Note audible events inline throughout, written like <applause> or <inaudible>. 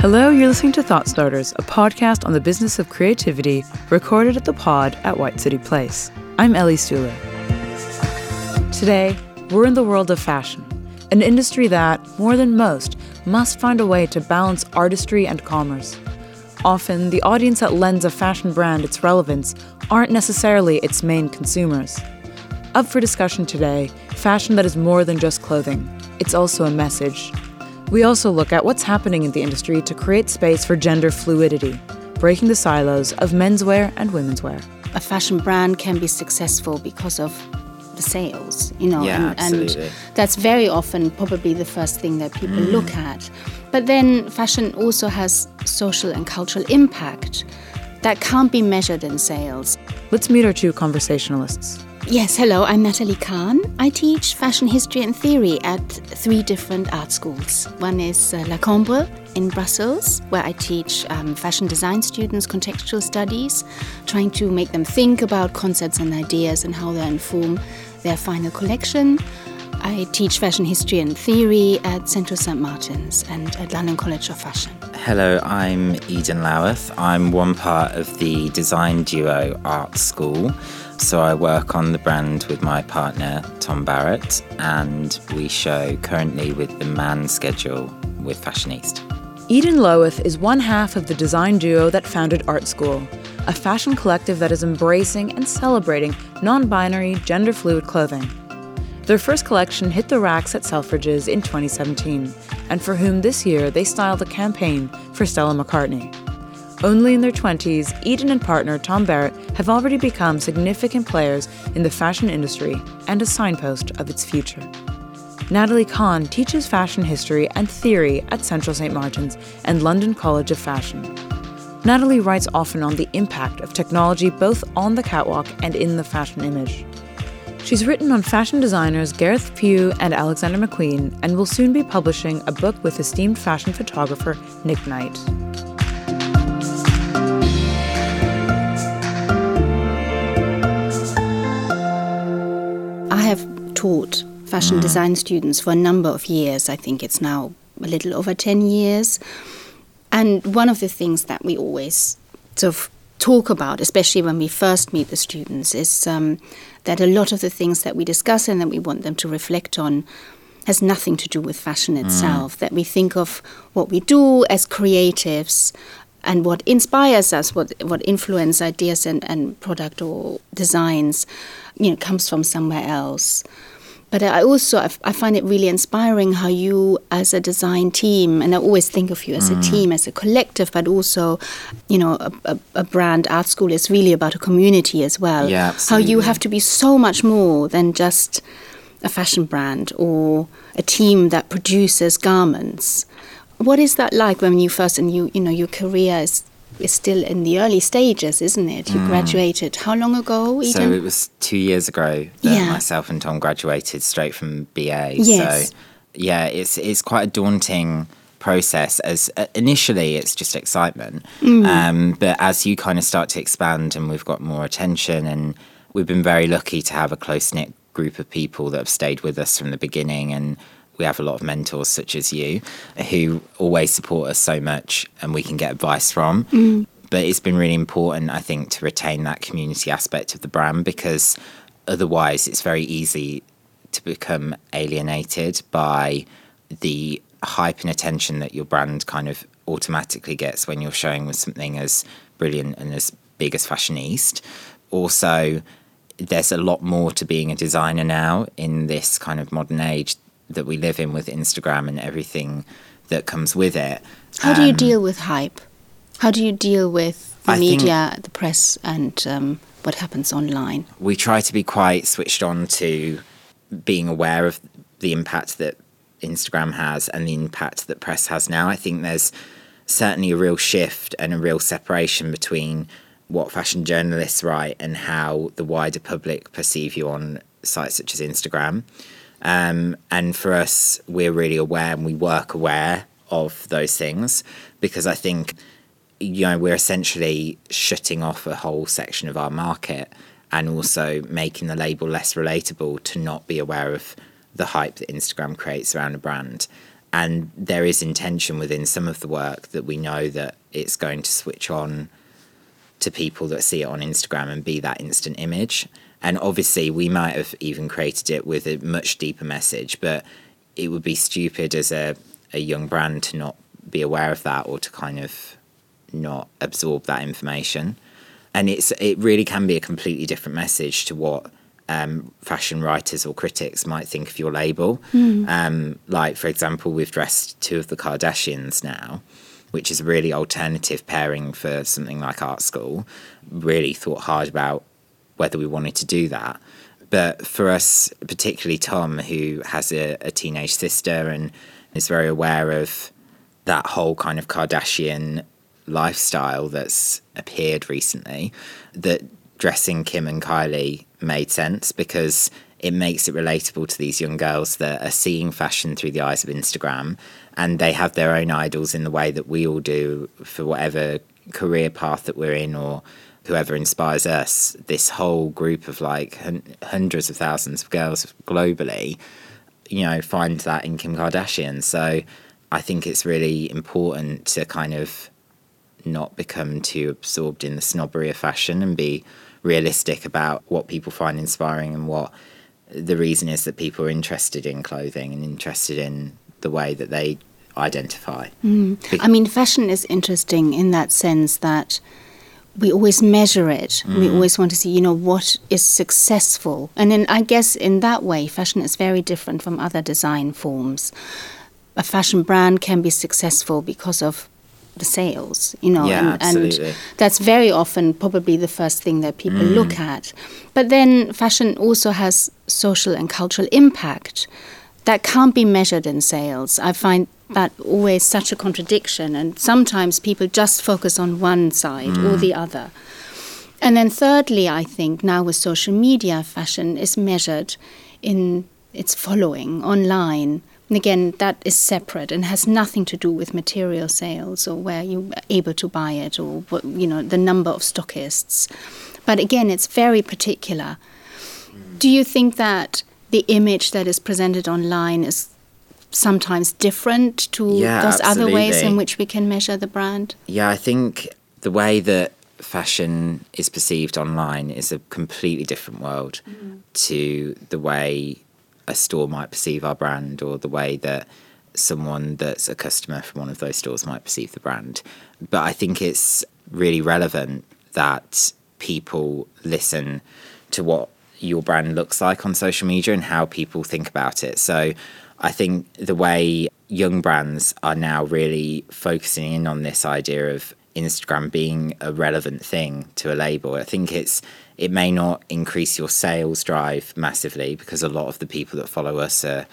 Hello, you're listening to Thought Starters, a podcast on the business of creativity recorded at the pod at White City Place. I'm Ellie Stuhler. Today, we're in the world of fashion, an industry that, more than most, must find a way to balance artistry and commerce. Often, the audience that lends a fashion brand its relevance aren't necessarily its main consumers. Up for discussion today, fashion that is more than just clothing. It's also a message. We also look at what's happening in the industry to create space for gender fluidity, breaking the silos of menswear and women's wear. A fashion brand can be successful because of the sales, you know, Yeah, and, absolutely. and that's very often probably the first thing that people Mm. look at. But then fashion also has social and cultural impact that can't be measured in sales. Let's meet our two conversationalists. Yes, hello, I'm Nathalie Khan. I teach fashion history and theory at three different art schools. One is uh, La Cambre in Brussels, where I teach um, fashion design students contextual studies, trying to make them think about concepts and ideas and how they inform their final collection. I teach fashion history and theory at Central St. Martin's and at London College of Fashion. Hello, I'm Eden Loweth. I'm one part of the design duo Art School. So I work on the brand with my partner Tom Barratt, and we show currently with the Man schedule with Fashion East. Eden Loweth is one half of the design duo that founded Art School, a fashion collective that is embracing and celebrating non binary, gender fluid clothing. Their first collection hit the racks at Selfridges in 2017, and for whom this year they styled a campaign for Stella McCartney. Only in their 20s, Eden and partner Tom Barratt have already become significant players in the fashion industry and a signpost of its future. Nathalie Khan teaches fashion history and theory at Central St. Martin's and London College of Fashion. Natalie writes often on the impact of technology both on the catwalk and in the fashion image. She's written on fashion designers Gareth Pugh and Alexander McQueen and will soon be publishing a book with esteemed fashion photographer Nick Knight. Taught fashion design students for a number of years. I think it's now a little over 10 years. And one of the things that we always sort of talk about, especially when we first meet the students, is um, that a lot of the things that we discuss and that we want them to reflect on has nothing to do with fashion itself. That we think of what we do as creatives and what inspires us, what what influence ideas and, and product or designs, you know, comes from somewhere else. But I also I, I find it really inspiring how you, as a design team, and I always think of you as a mm. team, as a collective, but also, you know, a, a, a brand art school is really about a community as well. Yeah, How you have to be so much more than just a fashion brand or a team that produces garments. What is that like when you first and you you know your career is is still in the early stages, isn't it? You graduated how long ago? Eden? Mm. So it was two years ago that Yeah. myself and Tom graduated straight from BA. Yes. So yeah, it's it's quite a daunting process. As uh, initially, it's just excitement, Mm. um, but as you kind of start to expand and we've got more attention, and we've been very lucky to have a close knit group of people that have stayed with us from the beginning and. We have a lot of mentors such as you who always support us so much and we can get advice from mm. but it's been really important, I think, to retain that community aspect of the brand because otherwise it's very easy to become alienated by the hype and attention that your brand kind of automatically gets when you're showing with something as brilliant and as big as Fashion East. Also, there's a lot more to being a designer now in this kind of modern age that we live in with Instagram and everything that comes with it. How do you Um, deal with hype? How do you deal with the I media, the press, and um, what happens online? we try to be quite switched on to being aware of the impact that Instagram has and the impact that press has now. I think there's certainly a real shift and a real separation between what fashion journalists write and how the wider public perceive you on sites such as Instagram. Um, and for us, we're really aware and we work aware of those things because I think you know we're essentially shutting off a whole section of our market and also making the label less relatable to not be aware of the hype that Instagram creates around a brand. and there is intention within some of the work that we know that it's going to switch on to people that see it on Instagram and be that instant image. And obviously, we might have even created it with a much deeper message, but it would be stupid as a, a young brand to not be aware of that or to kind of not absorb that information. And it's it really can be a completely different message to what um, fashion writers or critics might think of your label. Mm. Um, like, for example, we've dressed two of the Kardashians now, which is a really alternative pairing for something like art school. Really thought hard about whether we wanted to do that. But for us, particularly Tom, who has a, a teenage sister and is very aware of that whole kind of Kardashian lifestyle that's appeared recently, that dressing Kim and Kylie made sense because it makes it relatable to these young girls that are seeing fashion through the eyes of Instagram and they have their own idols in the way that we all do for whatever career path that we're in or whoever inspires us. This whole group of like hun- hundreds of thousands of girls globally, you know, find that in Kim Kardashian. So I think it's really important to kind of not become too absorbed in the snobbery of fashion and be realistic about what people find inspiring and what the reason is that people are interested in clothing and interested in the way that they identify. Mm. I mean, fashion is interesting in that sense that we always measure it. Mm. We always want to see, you know, what is successful. And then I guess in that way, fashion is very different from other design forms. A fashion brand can be successful because of the sales, you know, yeah, and, and that's very often probably the first thing that people mm. look at. But then fashion also has social and cultural impact that can't be measured in sales. I find that always such a contradiction, and sometimes people just focus on one side mm. or the other. And then, thirdly, I think now with social media, fashion is measured in its following online and again, that is separate and has nothing to do with material sales or where you're able to buy it or you know the number of stockists. But again, it's very particular. Do you think that the image that is presented online is sometimes different to yeah, those absolutely. other ways in which we can measure the brand? Yeah, I think the way that fashion is perceived online is a completely different world mm. to the way a store might perceive our brand or the way that someone that's a customer from one of those stores might perceive the brand. But I think it's really relevant that people listen to what your brand looks like on social media and how people think about it. So I think the way young brands are now really focusing in on this idea of Instagram being a relevant thing to a label. I think it's it may not increase your sales drive massively because a lot of the people that follow us are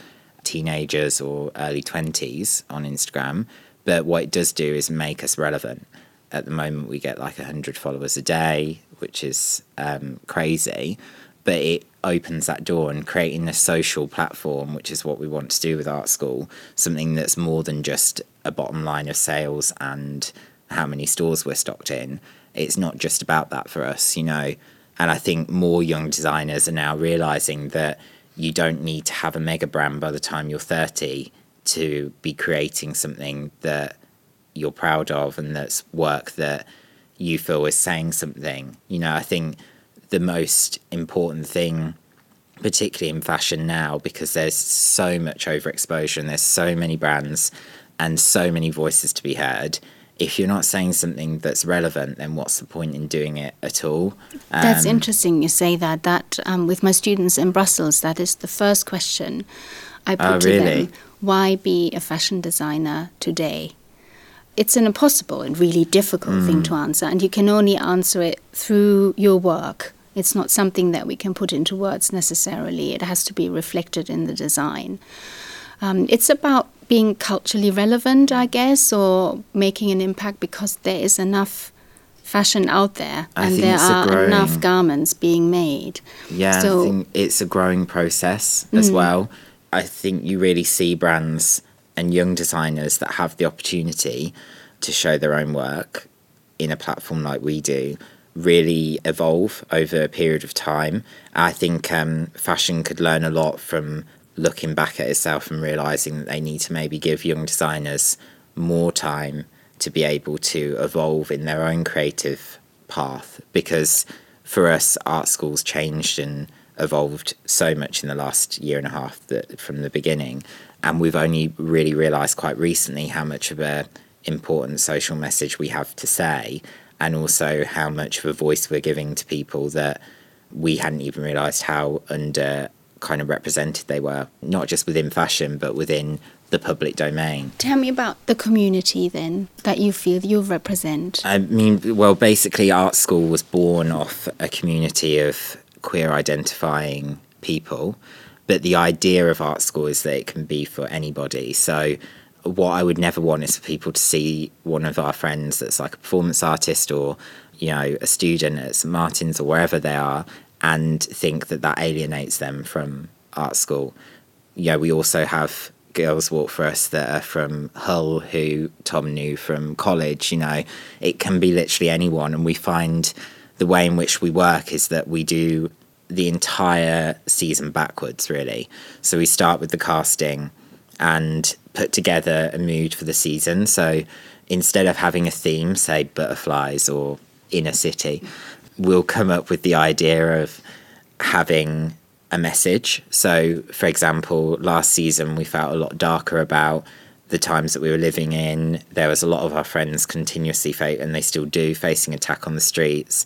teenagers or early 20s on Instagram. But what it does do is make us relevant. At the moment, we get like 100 followers a day, which is um, crazy. But it opens that door and creating a social platform, which is what we want to do with Art School, something that's more than just a bottom line of sales and how many stores we're stocked in. It's not just about that for us, you know. And I think more young designers are now realizing that you don't need to have a mega brand by the time you're 30 to be creating something that you're proud of and that's work that you feel is saying something. You know, I think the most important thing, particularly in fashion now, because there's so much overexposure and there's so many brands and so many voices to be heard, if you're not saying something that's relevant, then what's the point in doing it at all? Um, that's interesting you say that. That um, with my students in Brussels, that is the first question I put oh, to them. Why be a fashion designer today? It's an impossible and really difficult mm. thing to answer, and you can only answer it through your work. It's not something that we can put into words necessarily. It has to be reflected in the design. Um, it's about being culturally relevant, I guess, or making an impact because there is enough fashion out there I and there are growing, enough garments being made. Yeah, so, I think it's a growing process as mm. well. I think you really see brands and young designers that have the opportunity to show their own work in a platform like we do really evolve over a period of time. I think um, fashion could learn a lot from looking back at itself and realizing that they need to maybe give young designers more time to be able to evolve in their own creative path because for us art schools changed and evolved so much in the last year and a half that from the beginning and we've only really realized quite recently how much of a important social message we have to say and also how much of a voice we're giving to people that we hadn't even realized how under kind of represented they were not just within fashion but within the public domain. Tell me about the community then that you feel you represent. I mean, well, basically, Art School was born off a community of queer identifying people, but the idea of Art School is that it can be for anybody. So, what I would never want is for people to see one of our friends that's like a performance artist or, you know, a student at St Martin's or wherever they are and think that that alienates them from art school. Yeah, we also have girls walk for us that are from Hull who Tom knew from college. You know, it can be literally anyone. And we find the way in which we work is that we do the entire season backwards, really. So we start with the casting and put together a mood for the season. So instead of having a theme, say butterflies or inner city, we'll come up with the idea of having a message. So, for example, last season we felt a lot darker about the times that we were living in. There was a lot of our friends continuously, fa- and they still do, facing attack on the streets.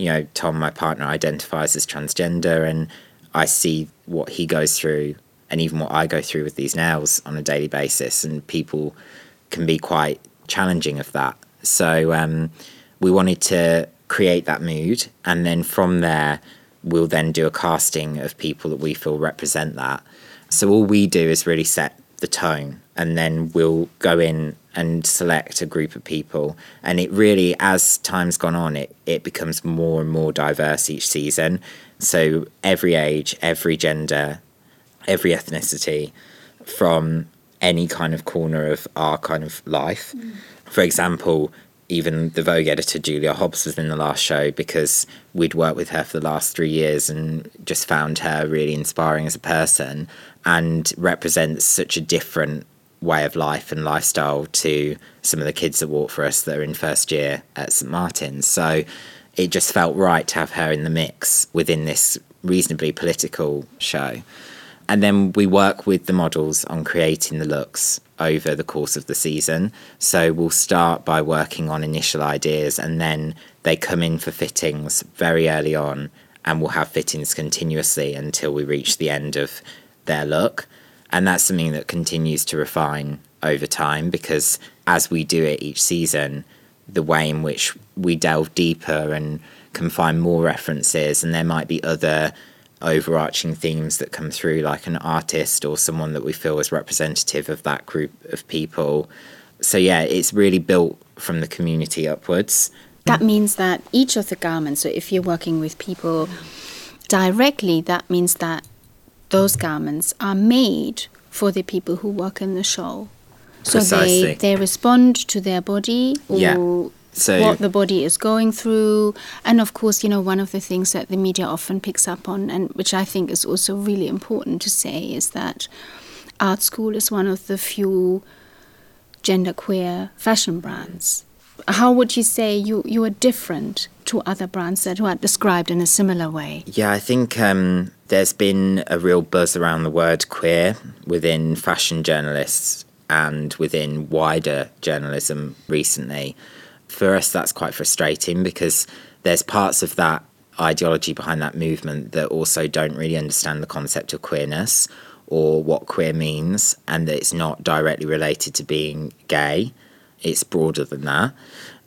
You know, Tom, my partner, identifies as transgender, and I see what he goes through and even what I go through with these nails on a daily basis, and people can be quite challenging of that. So, um, we wanted to create that mood, and then from there, we'll then do a casting of people that we feel represent that. So all we do is really set the tone and then we'll go in and select a group of people. And it really as time's gone on it it becomes more and more diverse each season. So every age every gender every ethnicity from any kind of corner of our kind of life. Mm. for example even the Vogue editor Julia Hobbs was in the last show because we'd worked with her for the last three years and just found her really inspiring as a person and represents such a different way of life and lifestyle to some of the kids that walk for us that are in first year at St Martin's. So it just felt right to have her in the mix within this reasonably political show. And then we work with the models on creating the looks over the course of the season. So we'll start by working on initial ideas and then they come in for fittings very early on and we'll have fittings continuously until we reach the end of their look. And that's something that continues to refine over time because as we do it each season, the way in which we delve deeper and can find more references, and there might be other overarching themes that come through, like an artist or someone that we feel is representative of that group of people. So, yeah, it's really built from the community upwards. That means that each of the garments, so if you're working with people directly, that means that those garments are made for the people who work in the show. So Precisely. they, they respond to their body or yeah so what the body is going through and of course you know one of the things that the media often picks up on and which i think is also really important to say is that art school is one of the few genderqueer fashion brands how would you say you you are different to other brands that are described in a similar way yeah i think um, there's been a real buzz around the word queer within fashion journalists and within wider journalism recently for us, that's quite frustrating because there's parts of that ideology behind that movement that also don't really understand the concept of queerness or what queer means, and that it's not directly related to being gay. It's broader than that.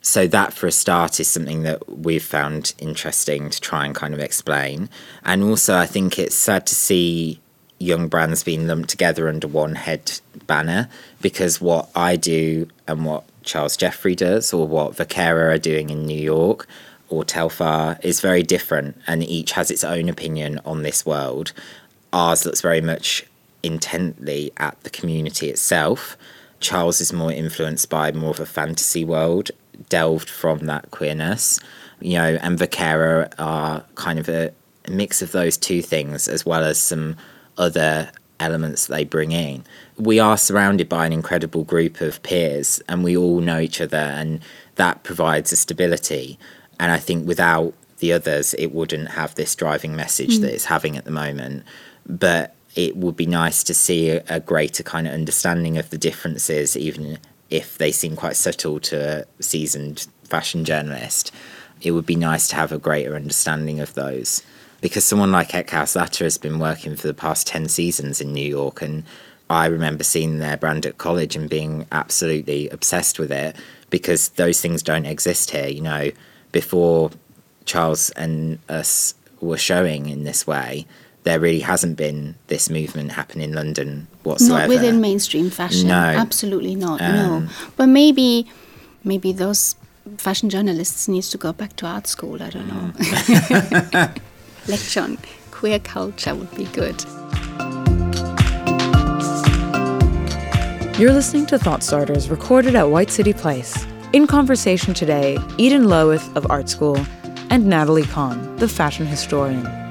So, that for a start is something that we've found interesting to try and kind of explain. And also, I think it's sad to see young brands being lumped together under one head banner because what I do and what Charles Jeffrey does or what Vaquera are doing in New York or Telfar is very different and each has its own opinion on this world. Ours looks very much intently at the community itself. Charles is more influenced by more of a fantasy world, delved from that queerness. You know, and Vaquera are kind of a mix of those two things, as well as some other elements they bring in. We are surrounded by an incredible group of peers and we all know each other and that provides a stability. And I think without the others, it wouldn't have this driving message mm. that it's having at the moment. But it would be nice to see a, a greater kind of understanding of the differences, even if they seem quite subtle to a seasoned fashion journalist. It would be nice to have a greater understanding of those. Because someone like Eckhaus Latta has been working for the past 10 seasons in New York, and I remember seeing their brand at college and being absolutely obsessed with it because those things don't exist here. You know, before Charles and us were showing in this way, there really hasn't been this movement happen in London whatsoever. Not within mainstream fashion. No, absolutely not. Um, no, but maybe, maybe those fashion journalists needs to go back to art school. I don't know. <laughs> Lecture on queer culture would be good. You're listening to Thought Starters, recorded at White City Place. In conversation today, Eden Loweth of Art School and Nathalie Khan, the fashion historian.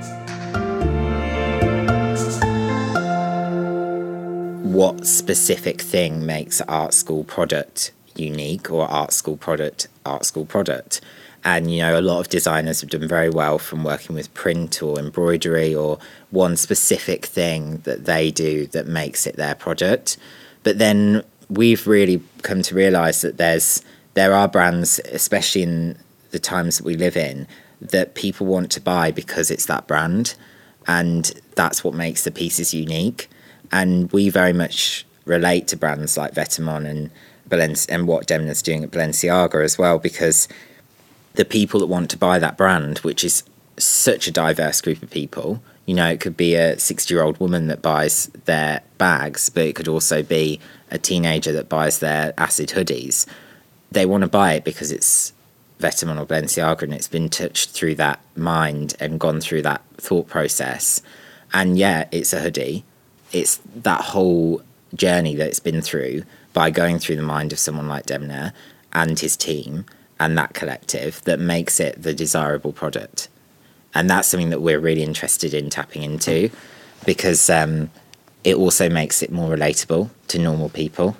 What specific thing makes art school product unique or art school product art school product. And you know a lot of designers have done very well from working with print or embroidery or one specific thing that they do that makes it their product. But then we've really come to realize that there's there are brands especially in the times that we live in that people want to buy because it's that brand. And that's what makes the pieces unique and we very much relate to brands like Vetements and Balenci- and what Demna's doing at Balenciaga as well, because the people that want to buy that brand, which is such a diverse group of people, you know, it could be a 60 year old woman that buys their bags, but it could also be a teenager that buys their acid hoodies. They want to buy it because it's Vetements or Balenciaga and it's been touched through that mind and gone through that thought process. And yeah, it's a hoodie, it's that whole journey that it's been through by going through the mind of someone like Demna and his team and that collective that makes it the desirable product. And that's something that we're really interested in tapping into because um, it also makes it more relatable to normal people.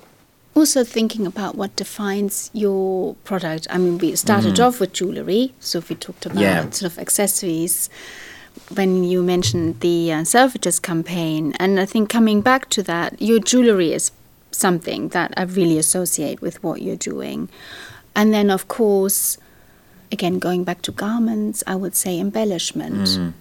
Also, thinking about what defines your product. I mean, we started mm. off with jewelry, so if we talked about yeah. sort of accessories when you mentioned the uh, campaign, and I think coming back to that, your jewelry is something that I really associate with what you're doing. And then, of course, again, going back to garments, I would say embellishment. Mm.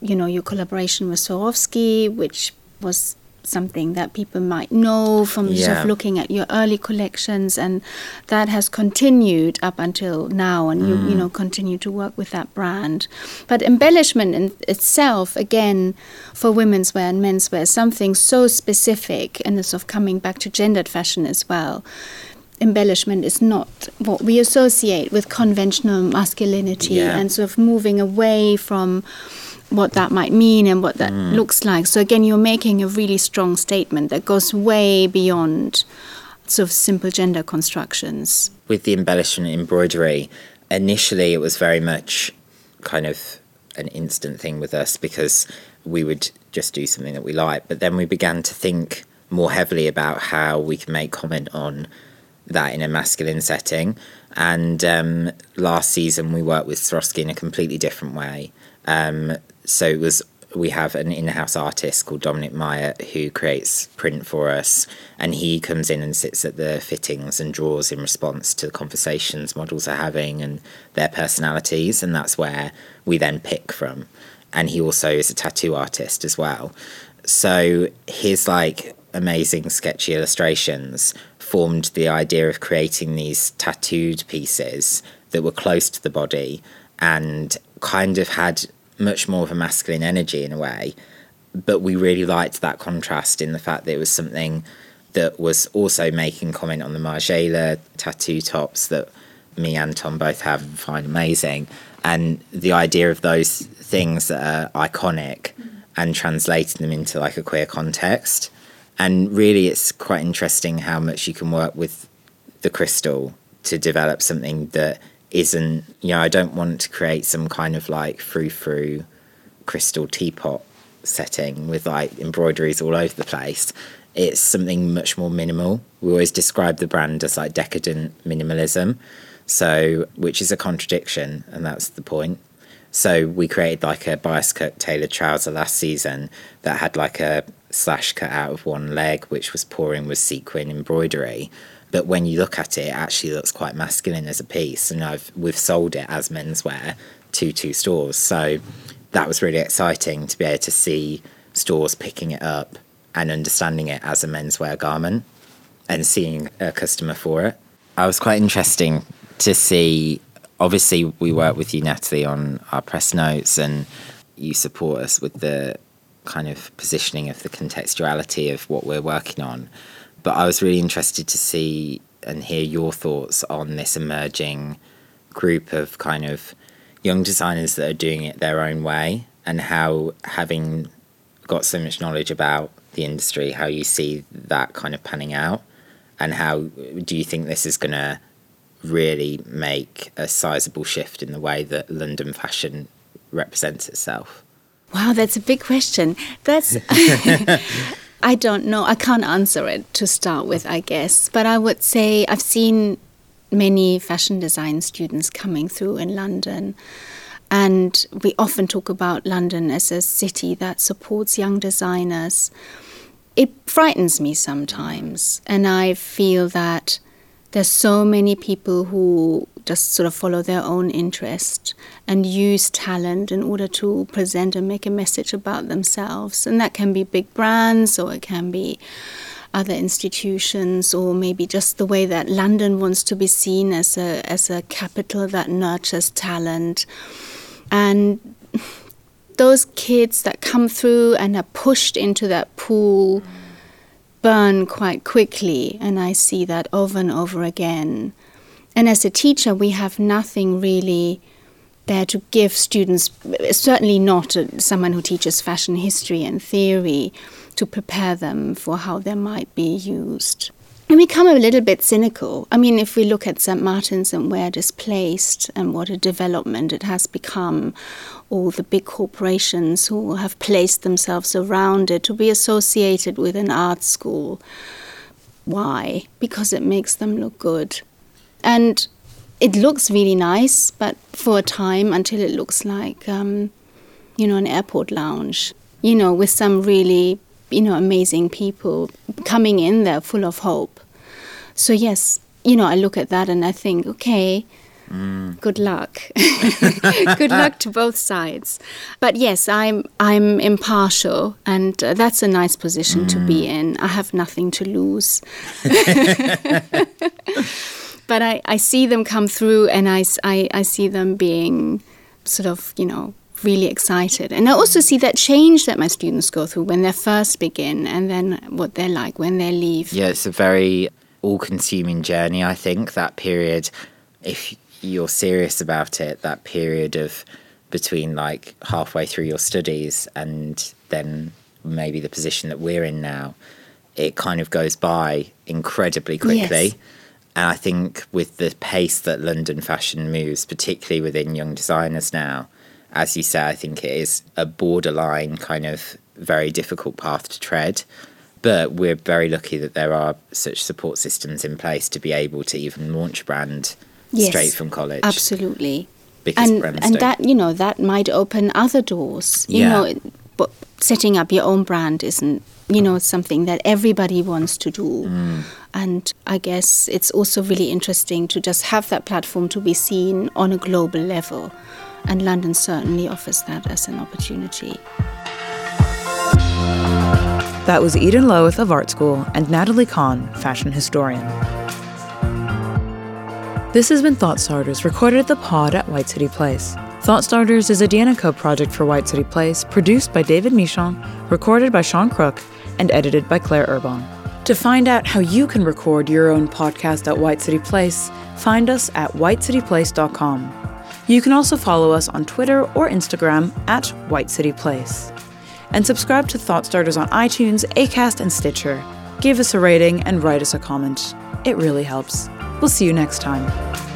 You know, your collaboration with Swarovski, which was something that people might know from yeah. sort of looking at your early collections and that has continued up until now and mm. you, you mm. know continue to work with that brand but embellishment in itself again for women's wear and men's wear something so specific and it's of coming back to gendered fashion as well embellishment is not what we associate with conventional masculinity yeah. and sort of moving away from what that might mean and what that mm. looks like. So again, you're making a really strong statement that goes way beyond sort of simple gender constructions. With the embellishment embroidery, initially it was very much kind of an instant thing with us because we would just do something that we like. But then we began to think more heavily about how we can make comment on that in a masculine setting. And um, last season we worked with Swarovski in a completely different way. Um, so it was we have an in-house artist called Dominic Meyer who creates print for us and he comes in and sits at the fittings and draws in response to the conversations models are having and their personalities and that's where we then pick from. And he also is a tattoo artist as well. So his like amazing sketchy illustrations formed the idea of creating these tattooed pieces that were close to the body and kind of had much more of a masculine energy in a way. But we really liked that contrast in the fact that it was something that was also making comment on the Margiela tattoo tops that me and Tom both have and find amazing. And the idea of those things that are iconic mm. and translating them into like a queer context. And really, it's quite interesting how much you can work with the crystal to develop something that isn't you know I don't want to create some kind of like frou frou crystal teapot setting with like embroideries all over the place. It's something much more minimal. We always describe the brand as like decadent minimalism, so which is a contradiction, and that's the point. So we created like a bias cut tailored trouser last season that had like a slash cut out of one leg, which was pouring with sequin embroidery. But when you look at it, it actually looks quite masculine as a piece. And I've we've sold it as menswear to two stores. So that was really exciting to be able to see stores picking it up and understanding it as a menswear garment and seeing a customer for it. I was quite interesting to see obviously we work with you Natalie on our press notes and you support us with the kind of positioning of the contextuality of what we're working on. But I was really interested to see and hear your thoughts on this emerging group of kind of young designers that are doing it their own way and how having got so much knowledge about the industry, how you see that kind of panning out and how do you think this is going to really make a sizable shift in the way that London fashion represents itself? Wow, that's a big question. That's <laughs> <laughs> I don't know. I can't answer it to start with, I guess. But I would say I've seen many fashion design students coming through in London. And we often talk about London as a city that supports young designers. It frightens me sometimes. And I feel that there's so many people who just sort of follow their own interest and use talent in order to present and make a message about themselves. And that can be big brands or it can be other institutions or maybe just the way that London wants to be seen as a as a capital that nurtures talent. And those kids that come through and are pushed into that pool burn quite quickly, and I see that over and over again. And as a teacher, we have nothing really there to give students, certainly not uh, someone who teaches fashion history and theory, to prepare them for how they might be used. And become a little bit cynical. I mean, if we look at St. Martin's and where it is placed and what a development it has become, all the big corporations who have placed themselves around it to be associated with an art school. Why? Because it makes them look good. And it looks really nice, but for a time until it looks like, um, you know, an airport lounge, you know, with some really you know, amazing people coming in there full of hope. So, yes, you know, I look at that and I think, okay, mm. good luck. <laughs> good luck to both sides. But yes, I'm, I'm impartial, and uh, that's a nice position mm. to be mm. in. I have nothing to lose. <laughs> but I, I see them come through and I, I, I see them being sort of, you know, really excited. And I also see that change that my students go through when they first begin and then what they're like when they leave. Yeah, it's a very all consuming journey, I think, that period. If you're serious about it, that period of between like halfway through your studies and then maybe the position that we're in now, it kind of goes by incredibly quickly. Yes. And I think with the pace that London fashion moves, particularly within young designers now, as you say, I think it is a borderline kind of very difficult path to tread. But we're very lucky that there are such support systems in place to be able to even launch a brand yes, straight from college. Absolutely. Because and, and that you know that might open other doors. You yeah. know, but setting up your own brand isn't you know something that everybody wants to do. Mm. And I guess it's also really interesting to just have that platform to be seen on a global level. And London certainly offers that as an opportunity. That was Eden Loweth of Art School and Nathalie Khan, fashion historian. This has been Thought Starters, recorded at the pod at White City Place. Thought Starters is a Danica project for White City Place, produced by David Michon, recorded by Sean Crook, and edited by Claire Urbon. To find out how you can record your own podcast at White City Place, find us at whitecityplace.com. You can also follow us on Twitter or Instagram at White City Place. And subscribe to Thought Starters on iTunes, Acast, and Stitcher. Give us a rating and write us a comment. It really helps. We'll see you next time.